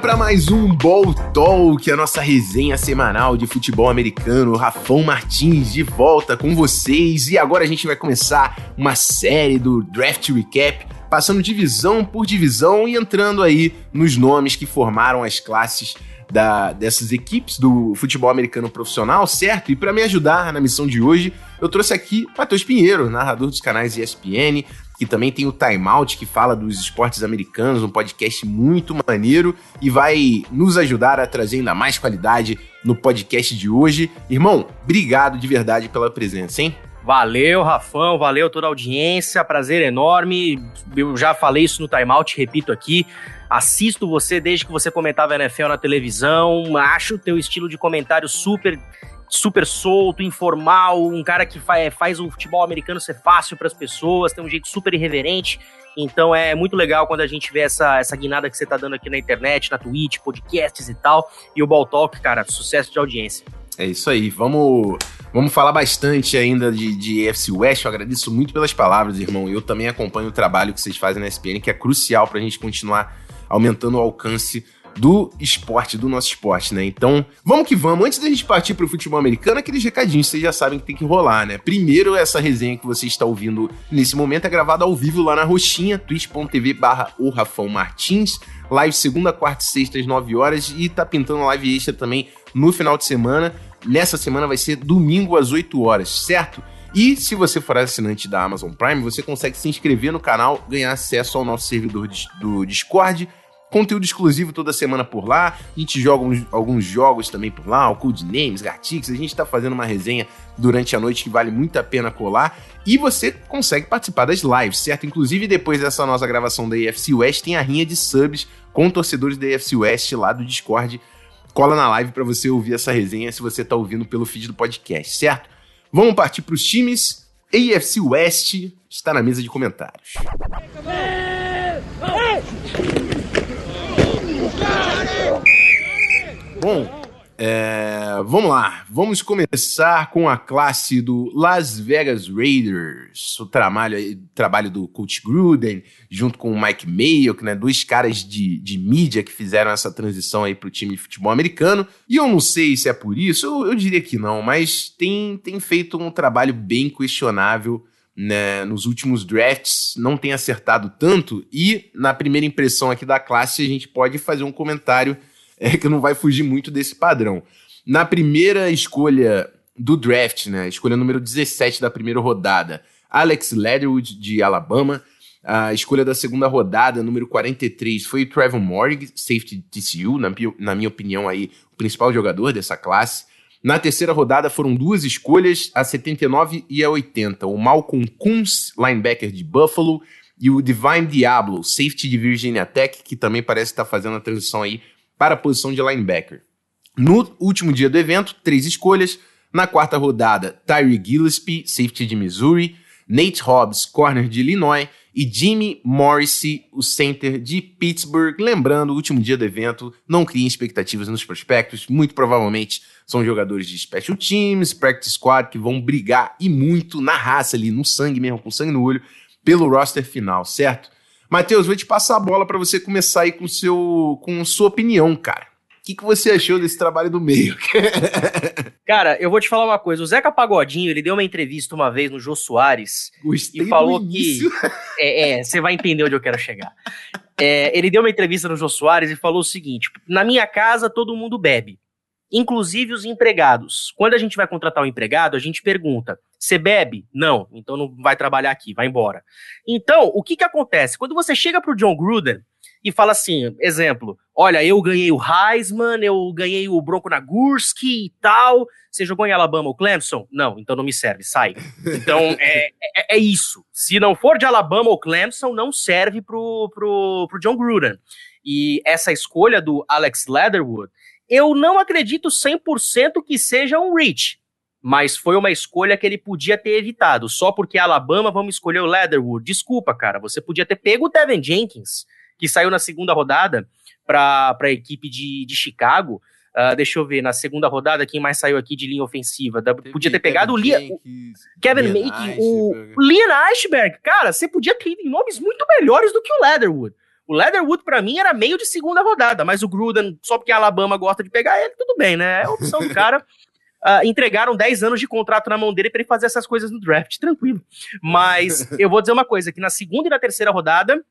Para mais um Ball Talk, a nossa resenha semanal de futebol americano. Rafão Martins de volta com vocês e agora a gente vai começar uma série do Draft Recap, passando divisão por divisão e entrando aí nos nomes que formaram as classes da, dessas equipes do futebol americano profissional, certo? E para me ajudar na missão de hoje, eu trouxe aqui Matheus Pinheiro, narrador dos canais ESPN, que também tem o Time Out, que fala dos esportes americanos, um podcast muito maneiro e vai nos ajudar a trazer ainda mais qualidade no podcast de hoje. Irmão, obrigado de verdade pela presença, hein? Valeu, Rafão, valeu toda a audiência, prazer enorme. Eu já falei isso no Time Out, repito aqui. Assisto você desde que você comentava NFL na televisão. Acho o teu estilo de comentário super super solto, informal, um cara que faz, faz o futebol americano ser fácil para as pessoas, tem um jeito super irreverente. Então é muito legal quando a gente vê essa, essa guinada que você tá dando aqui na internet, na Twitch, podcasts e tal. E o Ball Talk, cara, sucesso de audiência. É isso aí, vamos, vamos falar bastante ainda de, de EFC West. Eu agradeço muito pelas palavras, irmão. Eu também acompanho o trabalho que vocês fazem na SPN, que é crucial para a gente continuar aumentando o alcance do esporte, do nosso esporte, né? Então, vamos que vamos. Antes da gente partir para o futebol americano, aqueles recadinhos vocês já sabem que tem que rolar, né? Primeiro, essa resenha que você está ouvindo nesse momento é gravada ao vivo lá na Roxinha, twitch.tv barra o Rafão Martins. Live segunda, quarta e sexta às 9 horas e tá pintando live extra também no final de semana. Nessa semana vai ser domingo às 8 horas, certo? E se você for assinante da Amazon Prime, você consegue se inscrever no canal, ganhar acesso ao nosso servidor do Discord, conteúdo exclusivo toda semana por lá. A gente joga uns, alguns jogos também por lá, o Codenames, Gartix. A gente está fazendo uma resenha durante a noite que vale muito a pena colar. E você consegue participar das lives, certo? Inclusive, depois dessa nossa gravação da EFC West, tem a rinha de subs com torcedores da EFC West lá do Discord. Cola na live para você ouvir essa resenha se você está ouvindo pelo feed do podcast, certo? Vamos partir para os times. AFC West está na mesa de comentários. Bom, é, vamos lá. Vamos começar com a classe do Las Vegas Raiders. O trabalho, trabalho do Coach Gruden, junto com o Mike Mayo, que né, dois caras de, de mídia que fizeram essa transição aí para o time de futebol americano. E eu não sei se é por isso, eu, eu diria que não, mas tem, tem feito um trabalho bem questionável né, nos últimos drafts não tem acertado tanto e na primeira impressão aqui da classe a gente pode fazer um comentário é, que não vai fugir muito desse padrão. Na primeira escolha do draft, né, escolha número 17 da primeira rodada, Alex Leatherwood, de Alabama. A escolha da segunda rodada, número 43, foi o Trevor Morrig, safety TCU, na, na minha opinião, aí, o principal jogador dessa classe. Na terceira rodada foram duas escolhas, a 79 e a 80. O Malcolm Kunz, linebacker de Buffalo, e o Divine Diablo, safety de Virginia Tech, que também parece estar fazendo a transição aí para a posição de linebacker. No último dia do evento, três escolhas. Na quarta rodada, Tyree Gillespie, safety de Missouri, Nate Hobbs, corner de Illinois, e Jimmy Morrissey, o center de Pittsburgh. Lembrando, último dia do evento, não criem expectativas nos prospectos, muito provavelmente são jogadores de special teams, practice squad, que vão brigar e muito na raça ali, no sangue mesmo, com sangue no olho, pelo roster final, certo? Matheus, vou te passar a bola para você começar aí com, seu, com sua opinião, cara. O que, que você achou desse trabalho do meio? cara, eu vou te falar uma coisa. O Zeca Pagodinho, ele deu uma entrevista uma vez no Jô Soares Gostei e falou que... É, é, você vai entender onde eu quero chegar. É, ele deu uma entrevista no Jô Soares e falou o seguinte, na minha casa todo mundo bebe inclusive os empregados. Quando a gente vai contratar um empregado, a gente pergunta: você bebe? Não, então não vai trabalhar aqui, vai embora. Então, o que que acontece? Quando você chega pro John Gruden e fala assim, exemplo, olha, eu ganhei o Heisman, eu ganhei o Bronco Nagurski e tal, você jogou em Alabama o Clemson? Não, então não me serve, sai. Então, é, é, é, isso. Se não for de Alabama ou Clemson, não serve pro, pro, pro John Gruden. E essa escolha do Alex Leatherwood, eu não acredito 100% que seja um reach, mas foi uma escolha que ele podia ter evitado. Só porque Alabama vamos escolher o Leatherwood. Desculpa, cara, você podia ter pego o Devin Jenkins, que saiu na segunda rodada para a equipe de, de Chicago. Uh, deixa eu ver, na segunda rodada, quem mais saiu aqui de linha ofensiva? Da, podia ter pegado o, Lia, o Kevin Make, o Liam Ashberg. Cara, você podia ter nomes muito melhores do que o Leatherwood. O Leatherwood, para mim, era meio de segunda rodada, mas o Gruden, só porque a Alabama gosta de pegar ele, tudo bem, né? É a opção do cara. Uh, entregaram 10 anos de contrato na mão dele para ele fazer essas coisas no draft, tranquilo. Mas eu vou dizer uma coisa: que na segunda e na terceira rodada,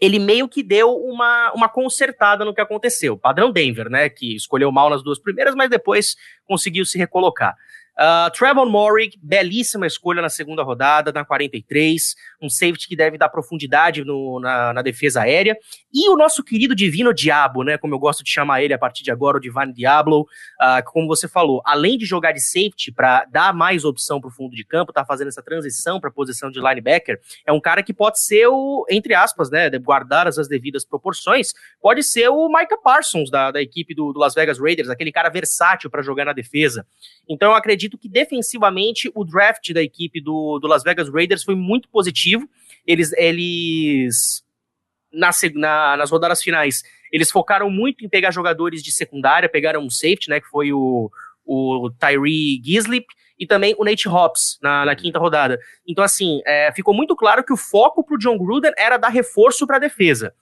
ele meio que deu uma, uma consertada no que aconteceu. Padrão Denver, né? Que escolheu mal nas duas primeiras, mas depois conseguiu se recolocar. Uh, Trevor Morrig, belíssima escolha na segunda rodada, na 43, um safety que deve dar profundidade no, na, na, defesa aérea. E o nosso querido Divino Diabo, né, como eu gosto de chamar ele a partir de agora, o Divine Diablo, uh, como você falou, além de jogar de safety para dar mais opção para o fundo de campo, tá fazendo essa transição para a posição de linebacker, é um cara que pode ser o, entre aspas, né, guardar as devidas proporções, pode ser o Micah Parsons da, da equipe do, do Las Vegas Raiders, aquele cara versátil para jogar na defesa. Então eu acredito acredito que defensivamente o draft da equipe do, do Las Vegas Raiders foi muito positivo. Eles, eles na, na, nas rodadas finais, eles focaram muito em pegar jogadores de secundária, pegaram um safety, né, que foi o, o Tyree Gislip, e também o Nate Hobbs na, na quinta rodada. Então, assim, é, ficou muito claro que o foco para o John Gruden era dar reforço para a defesa.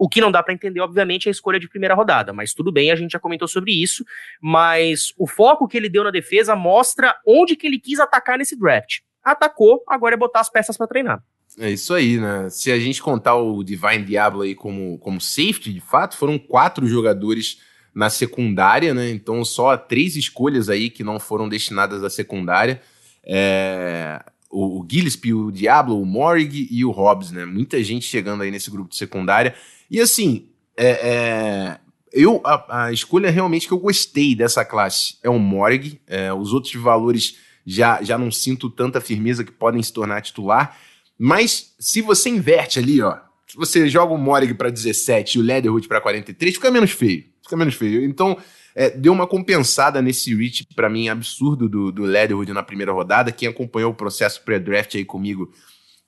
O que não dá para entender, obviamente, é a escolha de primeira rodada, mas tudo bem, a gente já comentou sobre isso. Mas o foco que ele deu na defesa mostra onde que ele quis atacar nesse draft. Atacou, agora é botar as peças para treinar. É isso aí, né? Se a gente contar o Divine Diablo aí como, como safety, de fato, foram quatro jogadores na secundária, né? Então só três escolhas aí que não foram destinadas à secundária. É, o, o Gillespie, o Diablo, o Morrig e o Hobbs, né? Muita gente chegando aí nesse grupo de secundária. E assim, é, é, eu a, a, escolha realmente que eu gostei dessa classe é o Morg. É, os outros valores já, já não sinto tanta firmeza que podem se tornar titular. Mas se você inverte ali, ó, se você joga o Morg para 17 e o Leatherwood para 43, fica menos feio. Fica menos feio. Então, é, deu uma compensada nesse reach, para mim, absurdo do, do Leatherwood na primeira rodada. Quem acompanhou o processo pré-draft aí comigo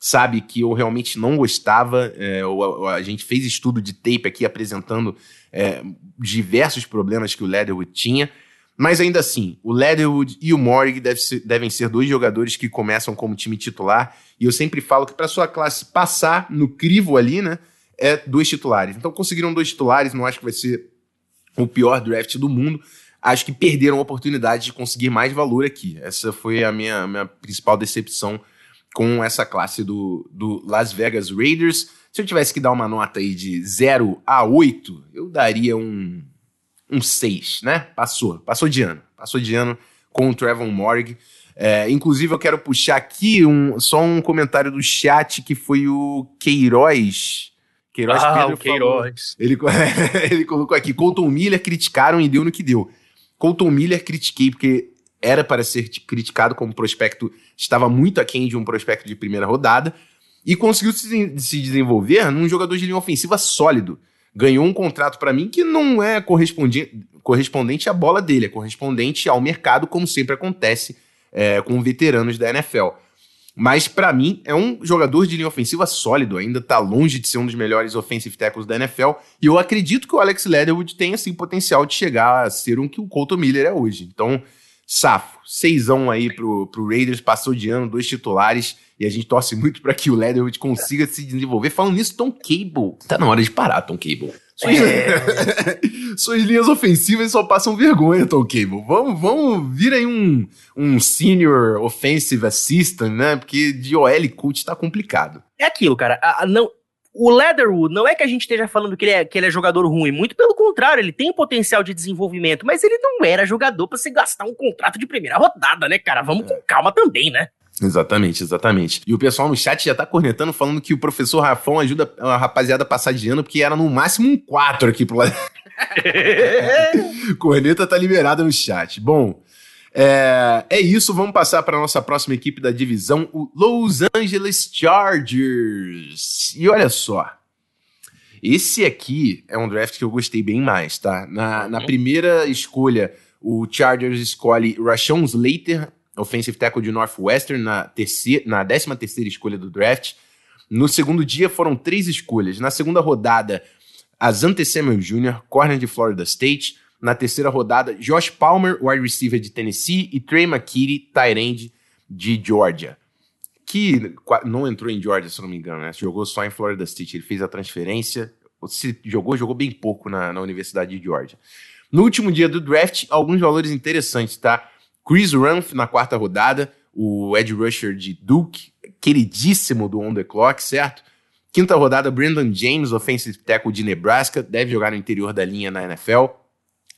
sabe que eu realmente não gostava. É, a, a, gente fez estudo de tape aqui apresentando é, diversos problemas que o Leatherwood tinha. Mas ainda assim, o Leatherwood e o Morrig deve ser, devem ser dois jogadores que começam como time titular. E eu sempre falo que para sua classe passar no crivo ali, né, é dois titulares. Então conseguiram dois titulares, não acho que vai ser o pior draft do mundo. Acho que perderam a oportunidade de conseguir mais valor aqui. Essa foi a minha, minha principal decepção com essa classe do, do Las Vegas Raiders. Se eu tivesse que dar uma nota aí de 0 a 8, eu daria um, um 6, né? Passou, passou de ano. Passou de ano com o Trevor Morg. É, inclusive, eu quero puxar aqui um, só um comentário do chat que foi o Queiroz. Queiroz ah, Pedro o Queiroz. ele, ele colocou aqui: Colton Miller criticaram e deu no que deu. Colton Miller critiquei porque era para ser criticado como prospecto, estava muito aquém de um prospecto de primeira rodada, e conseguiu se, se desenvolver num jogador de linha ofensiva sólido. Ganhou um contrato para mim que não é correspondente, à bola dele, é correspondente ao mercado, como sempre acontece é, com veteranos da NFL. Mas para mim é um jogador de linha ofensiva sólido, ainda está longe de ser um dos melhores offensive tackles da NFL, e eu acredito que o Alex Leatherwood tem assim potencial de chegar a ser um que o Colton Miller é hoje. Então, Safo, seisão aí pro, pro Raiders, passou de ano, dois titulares, e a gente torce muito para que o Leatherwood consiga se desenvolver. Falando nisso, Tom Cable, tá na hora de parar, Tom Cable. Suas, é. Suas linhas ofensivas só passam vergonha, Tom Cable. Vamos, vamos vir aí um, um senior offensive assistant, né? Porque de OL coach tá complicado. É aquilo, cara. A, a, não, o Leatherwood, não é que a gente esteja falando que ele, é, que ele é jogador ruim, muito pelo contrário, ele tem potencial de desenvolvimento, mas ele não era jogador para você gastar um contrato de primeira rodada, né, cara? Vamos com calma também, né? Exatamente, exatamente. E o pessoal no chat já tá cornetando falando que o professor Rafão ajuda a rapaziada a passar de ano, porque era no máximo um 4 aqui pro lado. Corneta tá liberada no chat. Bom, é, é isso, vamos passar para nossa próxima equipe da divisão, o Los Angeles Chargers. E olha só, esse aqui é um draft que eu gostei bem mais, tá? Na, na uhum. primeira escolha, o Chargers escolhe Rashawn Slater, offensive tackle de Northwestern, na, terceira, na 13 terceira escolha do draft. No segundo dia foram três escolhas. Na segunda rodada, Azante Samuel Jr., corner de Florida State. Na terceira rodada, Josh Palmer, wide receiver de Tennessee, e Trey McKitty, tight end de Georgia. que não entrou em Georgia, se não me engano, né? Jogou só em Florida State. Ele fez a transferência, se jogou, jogou bem pouco na, na Universidade de Georgia. No último dia do draft, alguns valores interessantes, tá? Chris Rumph na quarta rodada, o Ed Rusher de Duke, queridíssimo do On The Clock, certo? Quinta rodada, Brandon James, offensive tackle de Nebraska, deve jogar no interior da linha na NFL.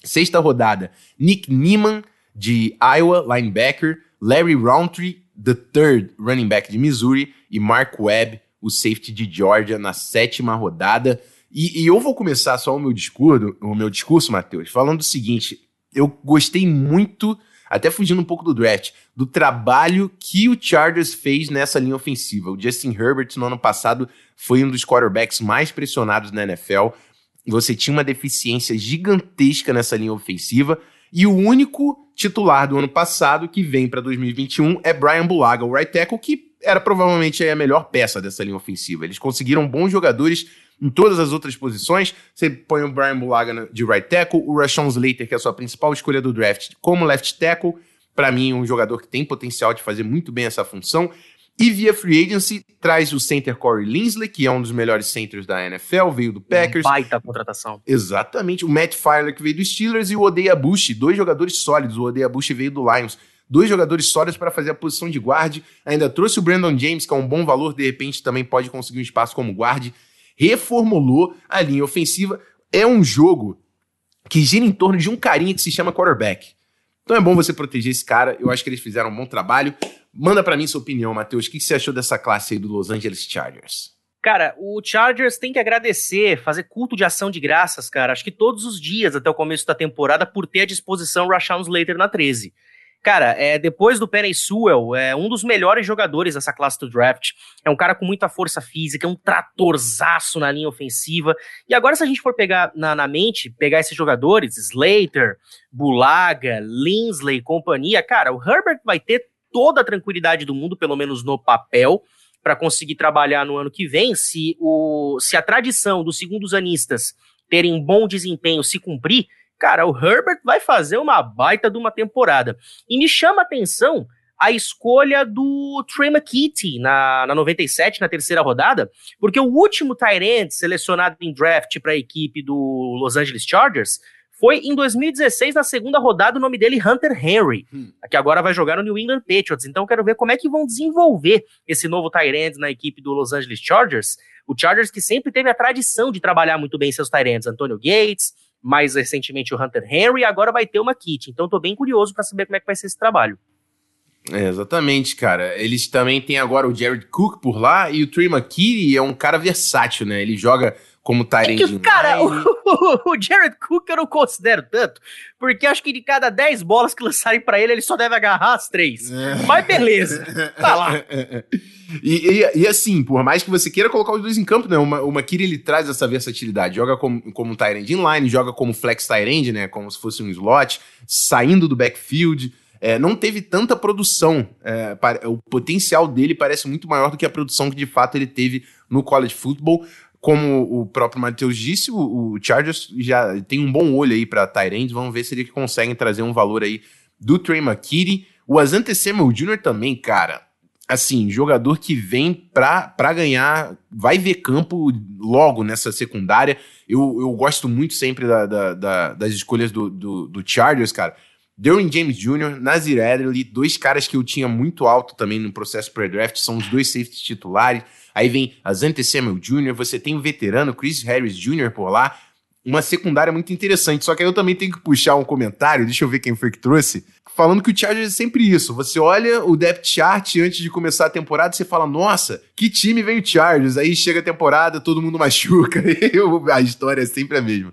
Sexta rodada, Nick Niemann, de Iowa, linebacker. Larry Roundtree, the third running back de Missouri. E Mark Webb, o safety de Georgia, na sétima rodada. E, e eu vou começar só o meu discurso, o meu discurso, Matheus, falando o seguinte: eu gostei muito até fugindo um pouco do draft, do trabalho que o Chargers fez nessa linha ofensiva. O Justin Herbert, no ano passado, foi um dos quarterbacks mais pressionados na NFL. Você tinha uma deficiência gigantesca nessa linha ofensiva. E o único titular do ano passado que vem para 2021 é Brian Bulaga, o right tackle, que era provavelmente a melhor peça dessa linha ofensiva. Eles conseguiram bons jogadores em todas as outras posições. Você põe o Brian Bulaga de right tackle, o Rashawn Slater, que é a sua principal escolha do draft, como left tackle. Para mim, um jogador que tem potencial de fazer muito bem essa função. E via free agency, traz o center Corey Linsley, que é um dos melhores centers da NFL, veio do Packers. Um baita contratação. Exatamente. O Matt Filer, que veio do Steelers, e o Odeia Bush, dois jogadores sólidos. O Odeia Bush veio do Lions. Dois jogadores sólidos para fazer a posição de guarde. Ainda trouxe o Brandon James, que é um bom valor, de repente também pode conseguir um espaço como guarde reformulou a linha ofensiva. É um jogo que gira em torno de um carinha que se chama quarterback. Então é bom você proteger esse cara. Eu acho que eles fizeram um bom trabalho. Manda para mim sua opinião, Matheus. O que você achou dessa classe aí do Los Angeles Chargers? Cara, o Chargers tem que agradecer, fazer culto de ação de graças, cara. Acho que todos os dias até o começo da temporada por ter à disposição Rashawn Slater na 13. Cara, é, depois do Penny Sewell, é um dos melhores jogadores dessa classe do draft. É um cara com muita força física, é um tratorzaço na linha ofensiva. E agora, se a gente for pegar na, na mente, pegar esses jogadores, Slater, Bulaga, Linsley e companhia, cara, o Herbert vai ter toda a tranquilidade do mundo, pelo menos no papel, para conseguir trabalhar no ano que vem. Se, o, se a tradição dos segundos anistas terem bom desempenho se cumprir, cara, o Herbert vai fazer uma baita de uma temporada. E me chama a atenção a escolha do Trey McKitty na, na 97, na terceira rodada, porque o último Tyrant selecionado em draft para a equipe do Los Angeles Chargers foi em 2016, na segunda rodada, o nome dele Hunter Henry, hum. que agora vai jogar no New England Patriots. Então quero ver como é que vão desenvolver esse novo Tyrant na equipe do Los Angeles Chargers. O Chargers que sempre teve a tradição de trabalhar muito bem seus Tyrants, Antonio Gates, mais recentemente o Hunter Henry, agora vai ter uma Kit. Então tô bem curioso para saber como é que vai ser esse trabalho. É, exatamente, cara. Eles também têm agora o Jared Cook por lá e o Trey McKitty é um cara versátil, né? Ele joga como é que, Cara, o, o, Jared Cook eu não considero tanto, porque acho que de cada 10 bolas que lançarem para ele, ele só deve agarrar as três. É. Mas beleza, tá lá. E, e, e, assim, por mais que você queira colocar os dois em campo, né? O, o Makiri, ele traz essa versatilidade. Joga como, como Tyrant inline, joga como flex Tyrant, né? Como se fosse um slot, saindo do backfield. É, não teve tanta produção. É, o potencial dele parece muito maior do que a produção que de fato ele teve no college football. Como o próprio Matheus disse, o, Chargers já tem um bom olho aí para Tyrant. Vamos ver se eles conseguem trazer um valor aí do Trey McKitty. O Asante Samuel Jr. também, cara. Assim, jogador que vem pra, pra ganhar, vai ver campo logo nessa secundária. Eu, eu gosto muito sempre da, da, da, das escolhas do, do, do Chargers, cara. Derwin James Jr., Nazir Adderley, dois caras que eu tinha muito alto também no processo pré-draft, são os dois safeties titulares. Aí vem Azante Samuel Jr., você tem o veterano Chris Harris Jr. por lá. Uma secundária muito interessante. Só que aí eu também tenho que puxar um comentário, deixa eu ver quem foi que trouxe, falando que o Chargers é sempre isso. Você olha o depth chart antes de começar a temporada você fala, nossa, que time vem o Chargers? Aí chega a temporada, todo mundo machuca. A história é sempre a mesma.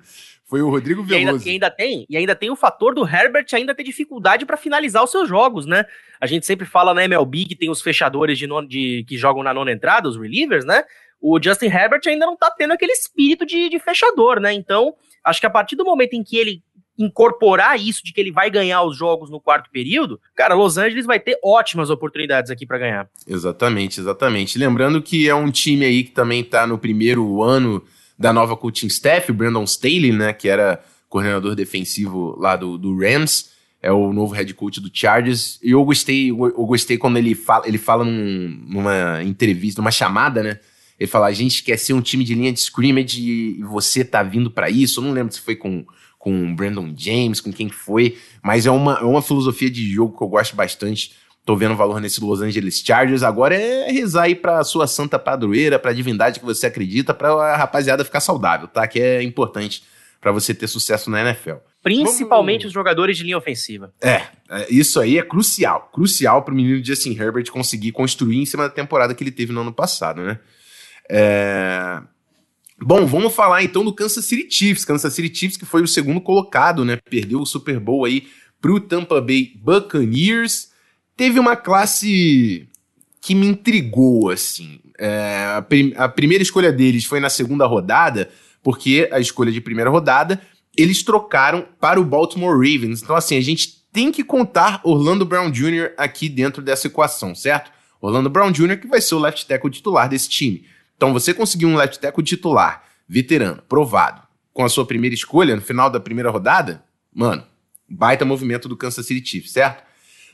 Foi o Rodrigo Veloso. E ainda, e ainda, tem, e ainda tem o fator do Herbert ainda ter dificuldade para finalizar os seus jogos, né? A gente sempre fala na MLB que tem os fechadores de, non, de que jogam na nona entrada, os relievers, né? O Justin Herbert ainda não tá tendo aquele espírito de, de fechador, né? Então, acho que a partir do momento em que ele incorporar isso de que ele vai ganhar os jogos no quarto período, cara, Los Angeles vai ter ótimas oportunidades aqui para ganhar. Exatamente, exatamente. Lembrando que é um time aí que também tá no primeiro ano da nova coaching staff, o Brandon Staley, né, que era coordenador defensivo lá do, do Rams. é o novo head coach do Chargers. E eu gostei, eu, gostei quando ele fala, ele fala num, numa entrevista, numa chamada, né? Ele fala: a gente quer ser um time de linha de scrimmage e você tá vindo para isso. Eu não lembro se foi com com Brandon James, com quem foi, mas é uma, é uma filosofia de jogo que eu gosto bastante. Tô vendo valor nesse Los Angeles Chargers. Agora é rezar aí pra sua santa padroeira, pra divindade que você acredita, pra a rapaziada ficar saudável, tá? Que é importante para você ter sucesso na NFL. Principalmente Vamos... os jogadores de linha ofensiva. É, é, isso aí é crucial. Crucial pro menino Justin Herbert conseguir construir em cima da temporada que ele teve no ano passado, né? É... Bom, vamos falar então do Kansas City Chiefs. Kansas City Chiefs que foi o segundo colocado, né? Perdeu o Super Bowl aí pro Tampa Bay Buccaneers. Teve uma classe que me intrigou, assim. É, a, prim a primeira escolha deles foi na segunda rodada, porque a escolha de primeira rodada eles trocaram para o Baltimore Ravens. Então, assim, a gente tem que contar Orlando Brown Jr. aqui dentro dessa equação, certo? Orlando Brown Jr., que vai ser o left tackle titular desse time. Então, você conseguiu um left tackle titular, veterano, provado, com a sua primeira escolha no final da primeira rodada, mano, baita movimento do Kansas City Chiefs, certo?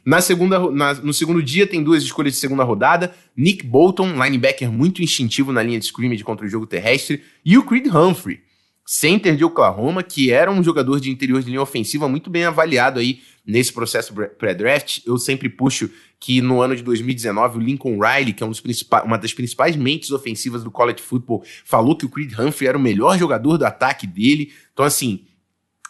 Na segunda, na, no segundo dia, tem duas escolhas de segunda rodada: Nick Bolton, linebacker muito instintivo na linha de scrimmage contra o jogo terrestre, e o Creed Humphrey, center de Oklahoma, que era um jogador de interior de linha ofensiva muito bem avaliado aí nesse processo pré-draft. Eu sempre puxo que no ano de 2019 o Lincoln Riley, que é um uma das principais mentes ofensivas do college football, falou que o Creed Humphrey era o melhor jogador do ataque dele. Então, assim,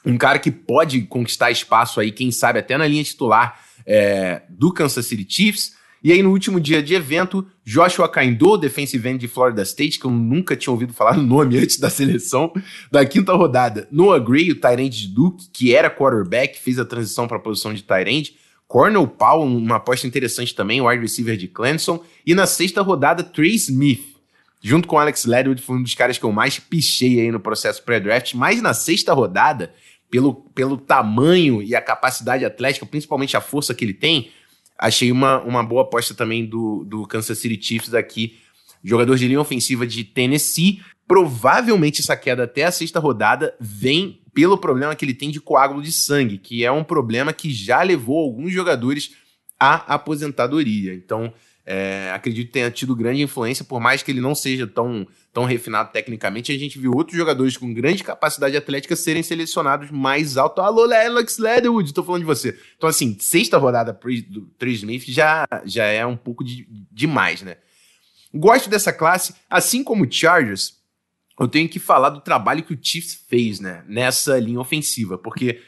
um cara que pode conquistar espaço aí, quem sabe até na linha titular é, do Kansas City Chiefs. E aí, no último dia de evento, Joshua Kaindo, defensive end de Florida State, que eu nunca tinha ouvido falar no nome antes da seleção, da quinta rodada. Noah Gray, o Tyrant de Duke, que era quarterback, fez a transição para a posição de Tyrant. Cornel Powell, uma aposta interessante também, wide receiver de Clemson. E na sexta rodada, Trey Smith, junto com Alex Ledwood, foi um dos caras que eu mais pichei aí no processo pré-draft. Mas na sexta rodada, pelo, pelo tamanho e a capacidade atlética, principalmente a força que ele tem, achei uma, uma boa aposta também do, do Kansas City Chiefs aqui. Jogador de linha ofensiva de Tennessee. Provavelmente essa queda até a sexta rodada vem pelo problema que ele tem de coágulo de sangue, que é um problema que já levou alguns jogadores à aposentadoria. Então, é, acredito que tenha tido grande influência, por mais que ele não seja tão, tão refinado tecnicamente. A gente viu outros jogadores com grande capacidade atlética serem selecionados mais alto. Alô, Alex Leatherwood, tô falando de você. Então, assim, sexta rodada do Trey Smith já, já é um pouco de, demais, né? Gosto dessa classe, assim como o Chargers, eu tenho que falar do trabalho que o Chiefs fez, né? Nessa linha ofensiva, porque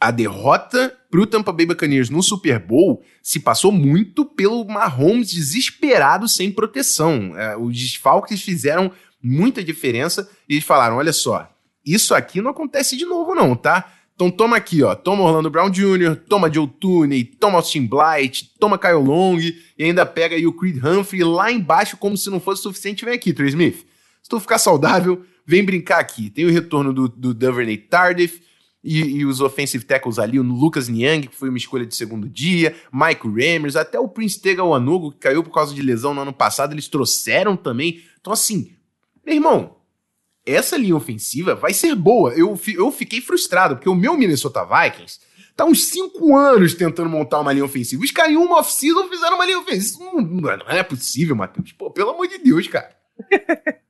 a derrota para o Tampa Bay Buccaneers no Super Bowl se passou muito pelo Mahomes desesperado sem proteção. É, os desfalques fizeram muita diferença e eles falaram: olha só, isso aqui não acontece de novo, não, tá? Então toma aqui, ó. Toma Orlando Brown Jr., toma Joe Tooney, toma Austin Blight, toma Kyle Long e ainda pega aí o Creed Humphrey lá embaixo como se não fosse suficiente. Vem aqui, Trey Smith. Se tu ficar saudável, vem brincar aqui. Tem o retorno do, do Duvernay Tardif, e, e, os offensive tackles ali, o Lucas Niang, que foi uma escolha de segundo dia, Mike Ramers, até o Prince Tega Wanugo, que caiu por causa de lesão no ano passado, eles trouxeram também. Então, assim, meu irmão, essa linha ofensiva vai ser boa. Eu, eu fiquei frustrado, porque o meu Minnesota Vikings tá uns cinco anos tentando montar uma linha ofensiva. Os caras em uma off-season fizeram uma linha ofensiva. Não, não é possível, Matheus. Pô, pelo amor de Deus, cara.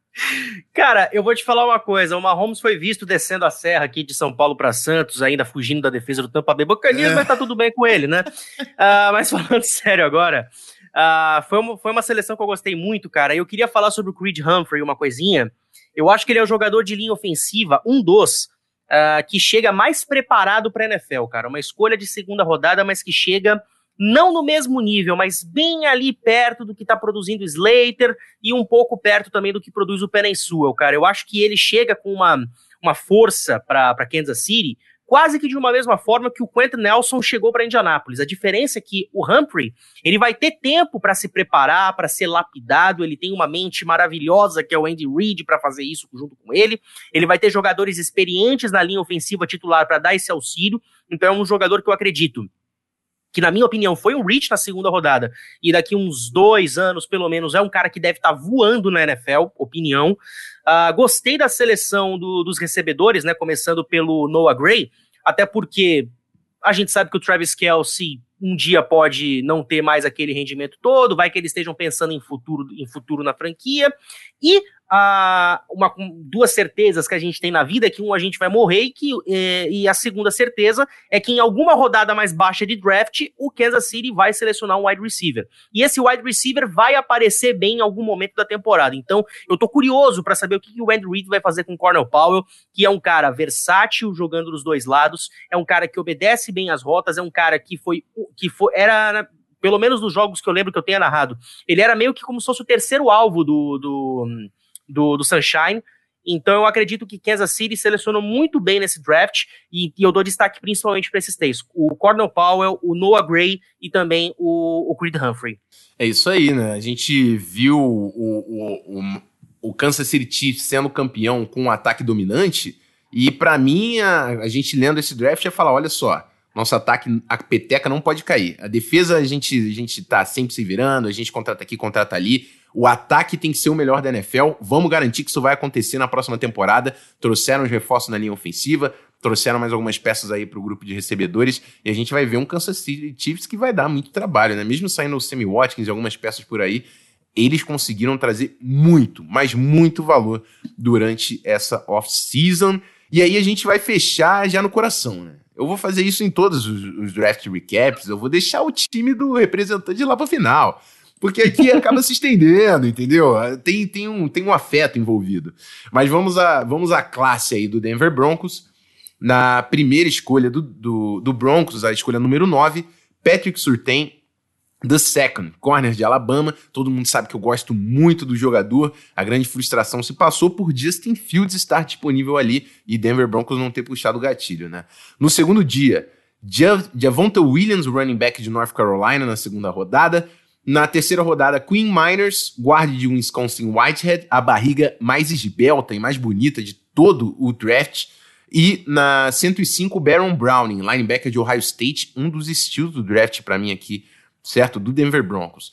Cara, eu vou te falar uma coisa. O Mahomes foi visto descendo a serra aqui de São Paulo para Santos, ainda fugindo da defesa do Tampa Bay Buccaneers, é. mas tá tudo bem com ele, né? uh, mas falando sério agora, uh, foi, uma, foi uma seleção que eu gostei muito, cara. Eu queria falar sobre o Creed Humphrey, uma coisinha. Eu acho que ele é o jogador de linha ofensiva, um dos, uh, que chega mais preparado para NFL, cara. Uma escolha de segunda rodada, mas que chega não no mesmo nível, mas bem ali perto do que está produzindo Slater e um pouco perto também do que produz o Peninsula, cara. Eu acho que ele chega com uma, uma força para Kansas City quase que de uma mesma forma que o Quentin Nelson chegou para Indianápolis. A diferença é que o Humphrey, ele vai ter tempo para se preparar, para ser lapidado, ele tem uma mente maravilhosa que é o Andy Reid para fazer isso junto com ele. Ele vai ter jogadores experientes na linha ofensiva titular para dar esse auxílio. Então é um jogador que eu acredito que na minha opinião foi um reach na segunda rodada, e daqui uns dois anos, pelo menos, é um cara que deve estar tá voando na NFL, opinião. Uh, gostei da seleção do, dos recebedores, né, começando pelo Noah Gray, até porque A gente sabe que o Travis Kelsey um dia pode não ter mais aquele rendimento todo, vai que eles estejam pensando em futuro, em futuro na franquia. E a, uma, duas certezas que a gente tem na vida é que um a gente vai morrer e, que, é, e a segunda certeza é que em alguma rodada mais baixa de draft o Kansas City vai selecionar um wide receiver. E esse wide receiver vai aparecer bem em algum momento da temporada. Então eu tô curioso para saber o que, que o Andrew Reid vai fazer com o Cornel Powell, que é um cara versátil jogando dos dois lados, é um cara que obedece bem as rotas, é um cara que foi que foi era pelo menos nos jogos que eu lembro que eu tenha narrado, ele era meio que como se fosse o terceiro alvo do, do do, do Sunshine. Então eu acredito que Kansas City selecionou muito bem nesse draft e, e eu dou destaque principalmente para esses três: o Cornel Powell, o Noah Gray e também o, o Creed Humphrey. É isso aí, né? A gente viu o, o, o, o Kansas City Chiefs sendo campeão com um ataque dominante e para mim a, a gente lendo esse draft ia falar: olha só, nosso ataque, a peteca não pode cair. A defesa a gente, a gente tá sempre se virando, a gente contrata aqui, contrata ali. O ataque tem que ser o melhor da NFL. Vamos garantir que isso vai acontecer na próxima temporada. Trouxeram os reforços na linha ofensiva, trouxeram mais algumas peças aí para o grupo de recebedores e a gente vai ver um Kansas City Chiefs que vai dar muito trabalho, né? Mesmo saindo o Sammy Watkins e algumas peças por aí, eles conseguiram trazer muito, mas muito valor durante essa off-season. E aí a gente vai fechar já no coração, né? Eu vou fazer isso em todos os, os draft recaps, eu vou deixar o time do representante lá para final. Porque aqui acaba se estendendo, entendeu? Tem, tem, um, tem um afeto envolvido. Mas vamos à, vamos à classe aí do Denver Broncos. Na primeira escolha do, do, do Broncos, a escolha número 9, Patrick Surtain, The Second, corner de Alabama. Todo mundo sabe que eu gosto muito do jogador. A grande frustração se passou por Justin Fields estar disponível ali e Denver Broncos não ter puxado o gatilho, né? No segundo dia, Javonta Williams, running back de North Carolina, na segunda rodada. Na terceira rodada, Queen Miners, guarde de Wisconsin Whitehead, a barriga mais esbelta e mais bonita de todo o draft. E na 105, Baron Browning, linebacker de Ohio State, um dos estilos do draft para mim aqui, certo? Do Denver Broncos.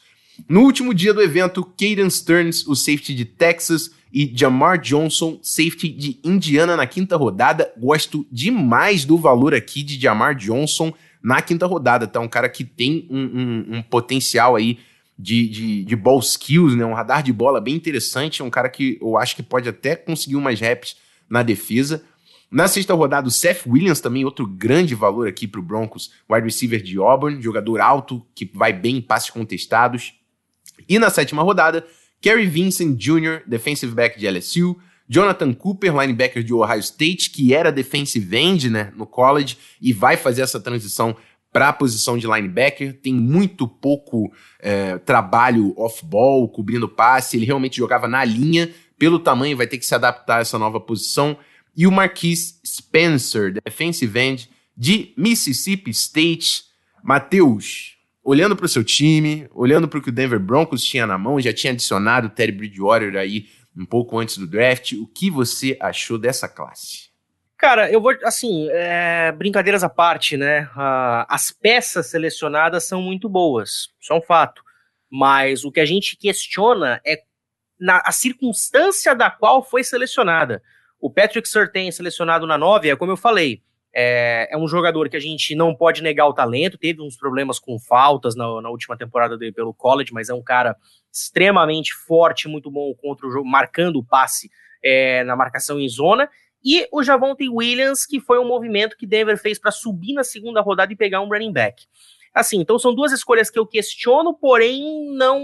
No último dia do evento, Caden Stearns, o safety de Texas, e Jamar Johnson, safety de Indiana na quinta rodada. Gosto demais do valor aqui de Jamar Johnson na quinta rodada, tá? Um cara que tem um, um, um potencial aí de, de, de, ball skills, né? Um radar de bola bem interessante, um cara que eu acho que pode até conseguir umas reps na defesa. Na sexta rodada, o Seth Williams também, outro grande valor aqui para o Broncos, wide receiver de Auburn, jogador alto, que vai bem em passes contestados. E na sétima rodada, Kerry Vincent Jr., defensive back de LSU, Jonathan Cooper, linebacker de Ohio State, que era defensive end né, no college e vai fazer essa transição para a posição de linebacker. Tem muito pouco é, trabalho off-ball, cobrindo passe. Ele realmente jogava na linha. Pelo tamanho, vai ter que se adaptar a essa nova posição. E o Marquis Spencer, defensive end de Mississippi State. Matheus, olhando para o seu time, olhando para o que o Denver Broncos tinha na mão, já tinha adicionado o Terry Bridgewater aí um pouco antes do draft. O que você achou dessa classe? Cara, eu vou, assim, é, brincadeiras à parte, né? As peças selecionadas são muito boas, isso é um fato. Mas o que a gente questiona é na, a circunstância da qual foi selecionada. O Patrick Surtain selecionado na 9, é como eu falei, é, é, um jogador que a gente não pode negar o talento, teve uns problemas com faltas na, na, última temporada dele pelo college, mas é um cara extremamente forte, muito bom contra o jogo, marcando o passe é, na marcação em zona. E o Javonte Williams, que foi um movimento que Denver fez para subir na segunda rodada e pegar um running back. Assim, então são duas escolhas que eu questiono, porém não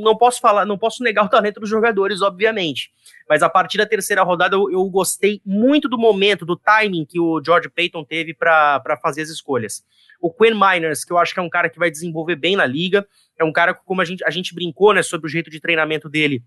não posso falar, não posso negar o talento dos jogadores, obviamente. Mas a partir da terceira rodada eu, eu gostei muito do momento, do timing que o George Payton teve para fazer as escolhas. O Quinn Miners, que eu acho que é um cara que vai desenvolver bem na liga, é um cara como a gente, a gente brincou, né, sobre o jeito de treinamento dele,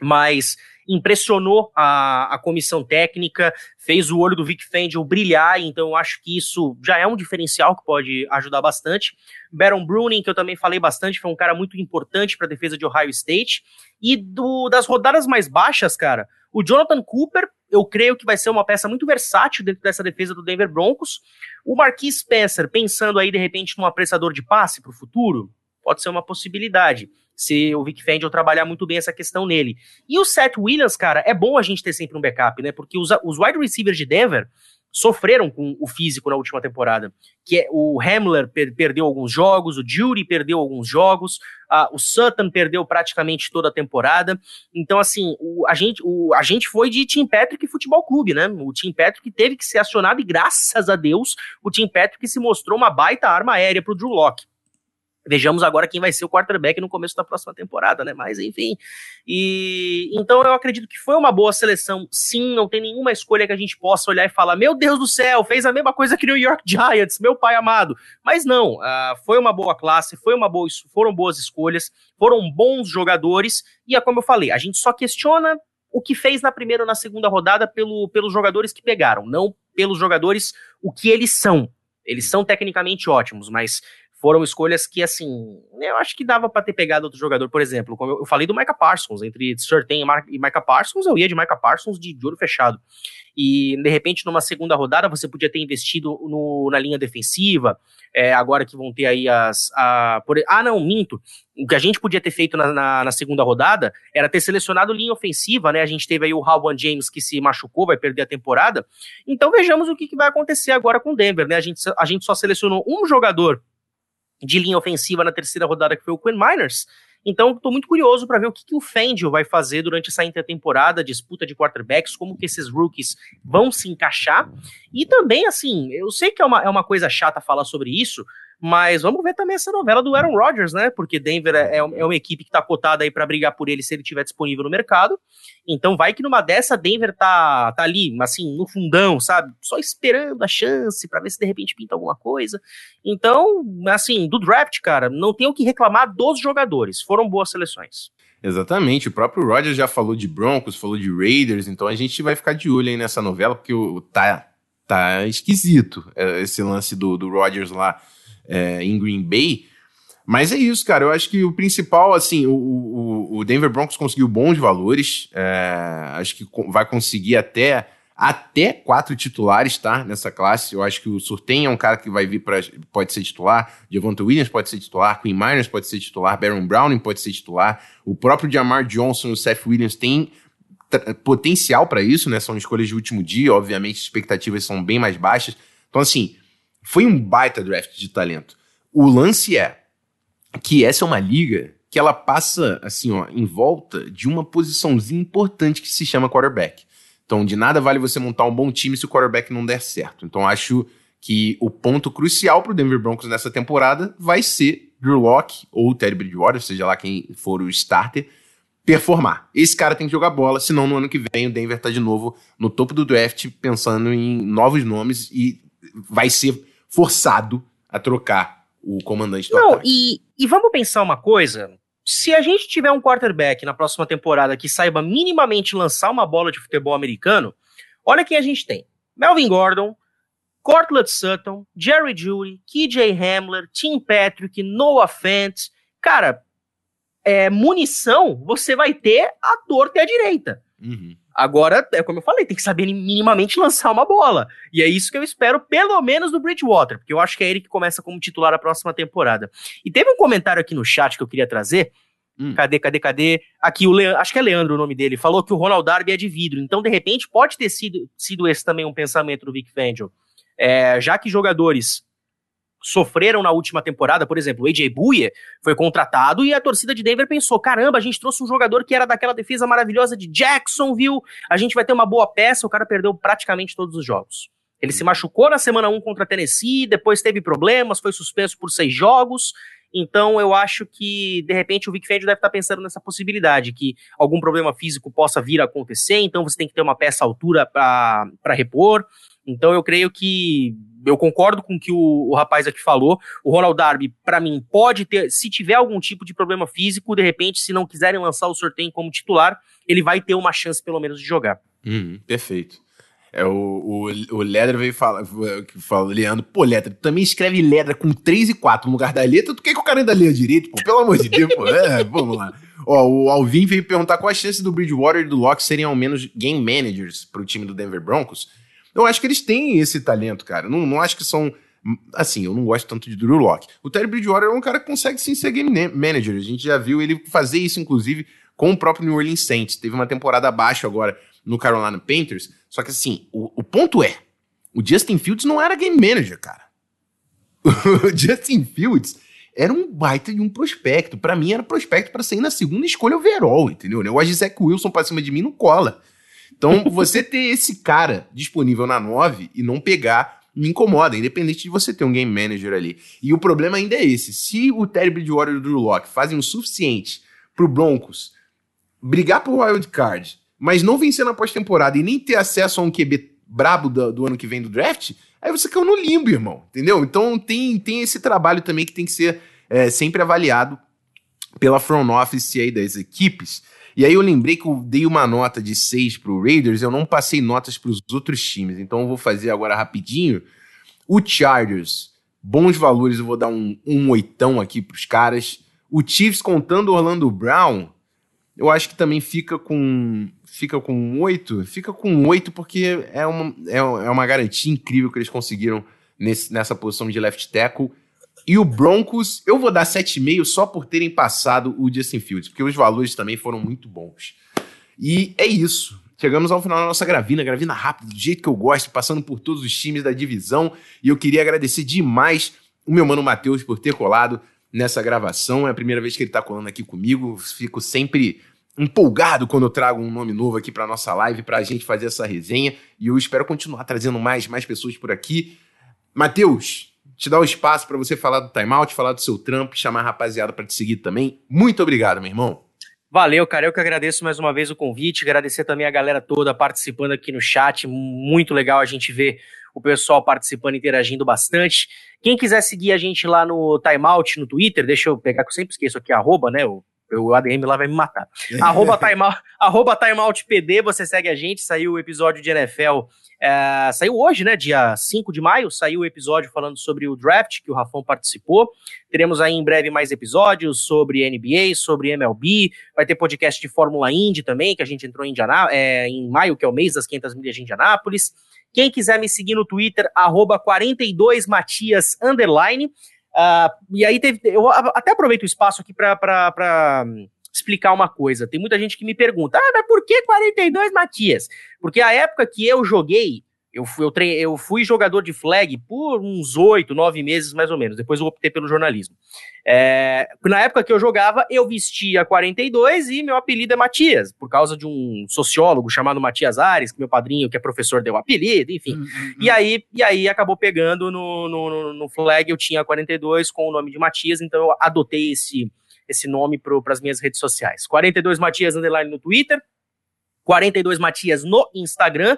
mas impressionou a, a comissão técnica, fez o olho do Vic Fangio brilhar, então eu acho que isso já é um diferencial que pode ajudar bastante. Baron Bruning, que eu também falei bastante, foi um cara muito importante para a defesa de Ohio State. E do, das rodadas mais baixas, cara, o Jonathan Cooper, eu creio que vai ser uma peça muito versátil dentro dessa defesa do Denver Broncos. O Marquis Spencer, pensando aí de repente num apressador de passe para o futuro, pode ser uma possibilidade se o Vic Fangio trabalhar muito bem essa questão nele. E o Seth Williams, cara, é bom a gente ter sempre um backup, né? Porque os, os wide receivers de Denver sofreram com o físico na última temporada. Que é, o Hamler per perdeu alguns jogos, o Judy perdeu alguns jogos, a, o Sutton perdeu praticamente toda a temporada. Então, assim, o, a, gente, o, a gente foi de Tim Patrick Futebol Clube, né? O Tim Patrick teve que ser acionado e, graças a Deus, o Tim Patrick se mostrou uma baita arma aérea para o Drew Locke. Vejamos agora quem vai ser o quarterback no começo da próxima temporada, né? Mas enfim. E então eu acredito que foi uma boa seleção. Sim, não tem nenhuma escolha que a gente possa olhar e falar: "Meu Deus do céu, fez a mesma coisa que New York Giants, meu pai amado". Mas não, uh, foi uma boa classe, foi uma boa, foram boas escolhas, foram bons jogadores e é como eu falei, a gente só questiona o que fez na primeira ou na segunda rodada pelo, pelos jogadores que pegaram, não pelos jogadores o que eles são. Eles são tecnicamente ótimos, mas foram escolhas que, assim, eu acho que dava para ter pegado outro jogador, por exemplo, como eu, falei do Micah Parsons, entre Surtain e Micah Parsons, eu ia de Micah Parsons de, de fechado. E, de repente, numa segunda rodada, você podia ter investido no, na linha defensiva, é, agora que vão ter aí as... A, por, ah, não, minto. O que a gente podia ter feito na, na, na, segunda rodada era ter selecionado linha ofensiva, né? A gente teve aí o Halwan James que se machucou, vai perder a temporada. Então, vejamos o que, que vai acontecer agora com o Denver, né? A gente, a gente só selecionou um jogador de linha ofensiva na terceira rodada, que foi o Quinn Miners. Então, estou muito curioso para ver o que, que o Fangio vai fazer durante essa intertemporada, disputa de quarterbacks, como que esses rookies vão se encaixar. E também, assim, eu sei que é uma, é uma coisa chata falar sobre isso, mas vamos ver também essa novela do Aaron Rodgers, né? Porque Denver é, é uma equipe que tá cotada aí para brigar por ele se ele estiver disponível no mercado. Então vai que numa dessa Denver tá, tá ali, assim, no fundão, sabe? Só esperando a chance para ver se de repente pinta alguma coisa. Então, assim, do draft, cara, não tem o que reclamar dos jogadores. Foram boas seleções. Exatamente, o próprio Rodgers já falou de Broncos, falou de Raiders, então a gente vai ficar de olho aí nessa novela, porque tá, tá esquisito é, esse lance do, do Rodgers lá é, em Green Bay. Mas é isso, cara. Eu acho que o principal, assim, o, o, o Denver Broncos conseguiu bons valores. É, acho que vai conseguir até até quatro titulares, tá? Nessa classe. Eu acho que o Surtain é um cara que vai vir para pode ser titular. Devonta Williams pode ser titular. Queen Miners pode ser titular. Baron Browning pode ser titular. O próprio Jamar Johnson e o Seth Williams têm potencial para isso, né? São escolhas de último dia. Obviamente, as expectativas são bem mais baixas. Então, assim, foi um baita draft de talento. O lance é que essa é uma liga que ela passa, assim, ó, em volta de uma posiçãozinha importante que se chama quarterback. Então, de nada vale você montar um bom time se o quarterback não der certo. Então, acho que o ponto crucial para o Denver Broncos nessa temporada vai ser Drew Locke ou Teddy Bridgewater, seja lá quem for o starter, performar. Esse cara tem que jogar bola, senão no ano que vem o Denver tá de novo no topo do draft pensando em novos nomes e vai ser forçado a trocar o comandante do Não, ataque. E, e vamos pensar uma coisa. Se a gente tiver um quarterback na próxima temporada que saiba minimamente lançar uma bola de futebol americano, olha quem a gente tem. Melvin Gordon, Cortland Sutton, Jerry Judy, KJ Hamler, Tim Patrick, Noah Fant. Cara, é, munição você vai ter à torta e à direita. Uhum. Agora, é como eu falei, tem que saber minimamente lançar uma bola. E é isso que eu espero, pelo menos do Bridgewater, porque eu acho que é ele que começa como titular a próxima temporada. E teve um comentário aqui no chat que eu queria trazer. Hum. Cadê, cadê, cadê? Aqui, o Le... acho que é Leandro o nome dele. Falou que o Ronald Darby é de vidro. Então, de repente, pode ter sido, sido esse também um pensamento do Vic Fangio. É, já que jogadores sofreram na última temporada, por exemplo, o AJ Buie foi contratado e a torcida de Denver pensou: caramba, a gente trouxe um jogador que era daquela defesa maravilhosa de Jacksonville, a gente vai ter uma boa peça. O cara perdeu praticamente todos os jogos. Ele se machucou na semana 1 contra a Tennessee, depois teve problemas, foi suspenso por seis jogos. Então eu acho que, de repente, o Vic deve estar pensando nessa possibilidade, que algum problema físico possa vir a acontecer, então você tem que ter uma peça altura para repor. Então eu creio que eu concordo com o que o, o rapaz aqui falou. O Ronald Darby, para mim, pode ter, se tiver algum tipo de problema físico, de repente, se não quiserem lançar o sorteio como titular, ele vai ter uma chance, pelo menos, de jogar. Uhum, perfeito. É, o, o, o Ledra veio falar, fala, Leandro, pô, Ledra, tu também escreve Ledra com 3 e 4 no lugar da letra, tu quer que o cara ainda leia direito? Pô, pelo amor de Deus, pô, é, vamos lá. Ó, o Alvin veio perguntar qual a chance do Bridgewater e do Locke serem ao menos game managers pro time do Denver Broncos. Eu acho que eles têm esse talento, cara. Não, não acho que são. Assim, eu não gosto tanto de Drew Locke. O Terry Bridgewater é um cara que consegue sim ser game manager. A gente já viu ele fazer isso, inclusive, com o próprio New Orleans Saints. Teve uma temporada abaixo agora no Carolina Panthers. Só que assim, o, o ponto é: O Justin Fields não era game manager, cara. o Justin Fields era um baita de um prospecto. Para mim, era prospecto para sair na segunda escolha overall, entendeu? O negócio de Zach Wilson pra cima de mim não cola. Então, você ter esse cara disponível na 9 e não pegar me incomoda, independente de você ter um game manager ali. E o problema ainda é esse. Se o Terry Bridgewater e o Drew Locke fazem o suficiente pro Broncos brigar por wild card, mas não vencer na pós-temporada e nem ter acesso a um QB brabo do, do, ano que vem do draft, aí você caiu no limbo, irmão. Entendeu? Então tem, tem esse trabalho também que tem que ser é, sempre avaliado pela front office aí das equipes. E aí eu lembrei que eu dei uma nota de 6 pro Raiders, eu não passei notas para os outros times, então eu vou fazer agora rapidinho. O Chargers, bons valores, eu vou dar um, um oitão aqui pros caras. O Chiefs contando Orlando Brown, eu acho que também fica com fica com 8, fica com 8 porque é uma, é, é uma garantia incrível que eles conseguiram nesse, nessa posição de left tackle. E o Broncos, eu vou dar 7,5 só por terem passado o Justin Fields, porque os valores também foram muito bons. E é isso. Chegamos ao final da nossa gravina, gravina rápida, do jeito que eu gosto, passando por todos os times da divisão. E eu queria agradecer demais o meu mano Matheus por ter colado nessa gravação. É a primeira vez que ele está colando aqui comigo. Fico sempre empolgado quando eu trago um nome novo aqui para nossa live, para a gente fazer essa resenha. E eu espero continuar trazendo mais, mais pessoas por aqui. Matheus, te dar o espaço para você falar do timeout, falar do seu trampo, chamar a rapaziada para te seguir também. Muito obrigado, meu irmão. Valeu, cara. Eu que agradeço mais uma vez o convite. Agradecer também a galera toda participando aqui no chat. Muito legal a gente ver o pessoal participando, interagindo bastante. Quem quiser seguir a gente lá no Timeout, no Twitter, deixa eu pegar, que eu sempre esqueço aqui, arroba, né? O o ADM lá vai me matar. arroba, timeout, arroba timeoutpd, você segue a gente, saiu o episódio de NFL, é, saiu hoje, né, dia 5 de maio, saiu o episódio falando sobre o draft, que o Rafão participou, teremos aí em breve mais episódios sobre NBA, sobre MLB, vai ter podcast de Fórmula Indy também, que a gente entrou em, é, em maio, que é o mês das 500 milhas de Indianápolis, quem quiser me seguir no Twitter, arroba 42matias, underline, Uh, e aí teve. Eu até aproveito o espaço aqui para explicar uma coisa. Tem muita gente que me pergunta: ah, mas por que 42 Matias? Porque a época que eu joguei, eu fui, eu, eu fui jogador de flag por uns oito, nove meses mais ou menos. Depois eu optei pelo jornalismo. É... Na época que eu jogava, eu vestia 42 e meu apelido é Matias, por causa de um sociólogo chamado Matias Ares, que meu padrinho, que é professor, deu apelido, enfim. Hum, hum, e, aí, e aí acabou pegando no, no, no flag, eu tinha 42 com o nome de Matias, então eu adotei esse, esse nome para as minhas redes sociais. 42 Matias Underline no Twitter, 42 Matias no Instagram.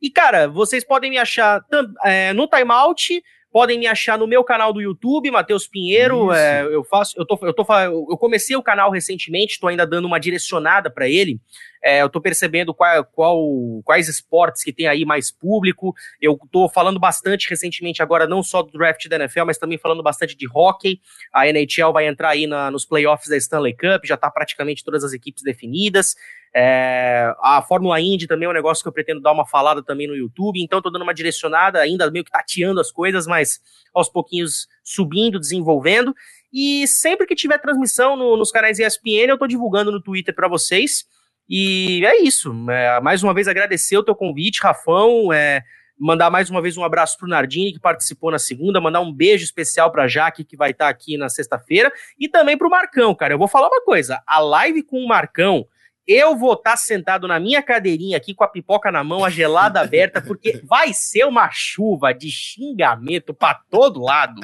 E, cara, vocês podem me achar é, no Timeout, podem me achar no meu canal do YouTube, Matheus Pinheiro. É, eu faço, eu tô, eu tô, eu comecei o canal recentemente, estou ainda dando uma direcionada para ele. É, eu estou percebendo qual, qual, quais esportes que tem aí mais público. Eu estou falando bastante recentemente agora, não só do draft da NFL, mas também falando bastante de hockey. A NHL vai entrar aí na, nos playoffs da Stanley Cup, já está praticamente todas as equipes definidas. É, a Fórmula Indy também é um negócio que eu pretendo dar uma falada também no YouTube, então estou dando uma direcionada, ainda meio que tateando as coisas, mas aos pouquinhos subindo, desenvolvendo. E sempre que tiver transmissão no, nos canais ESPN, eu estou divulgando no Twitter para vocês. E é isso. É, mais uma vez agradecer o teu convite, Rafão. É, mandar mais uma vez um abraço pro Nardini, que participou na segunda, mandar um beijo especial pra Jaque, que vai estar tá aqui na sexta-feira, e também pro Marcão, cara. Eu vou falar uma coisa: a live com o Marcão eu vou estar tá sentado na minha cadeirinha aqui com a pipoca na mão, a gelada aberta, porque vai ser uma chuva de xingamento para todo lado.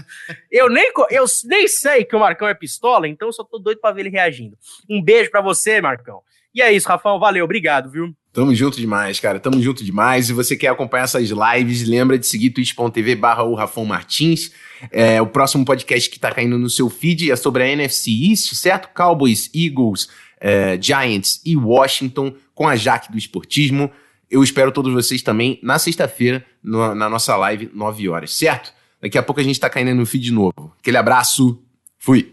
Eu nem, eu nem sei que o Marcão é pistola, então eu só tô doido para ver ele reagindo. Um beijo para você, Marcão. E é isso, Rafão, valeu, obrigado, viu? Tamo junto demais, cara. Tamo junto demais. Se você quer acompanhar essas lives, lembra de seguir twitch.tv barra o Rafão Martins. É, o próximo podcast que tá caindo no seu feed é sobre a NFC East, certo? Cowboys, Eagles, é, Giants e Washington com a Jaque do Esportismo. Eu espero todos vocês também na sexta-feira, na nossa live, 9 horas, certo? Daqui a pouco a gente tá caindo no feed de novo. Aquele abraço, fui!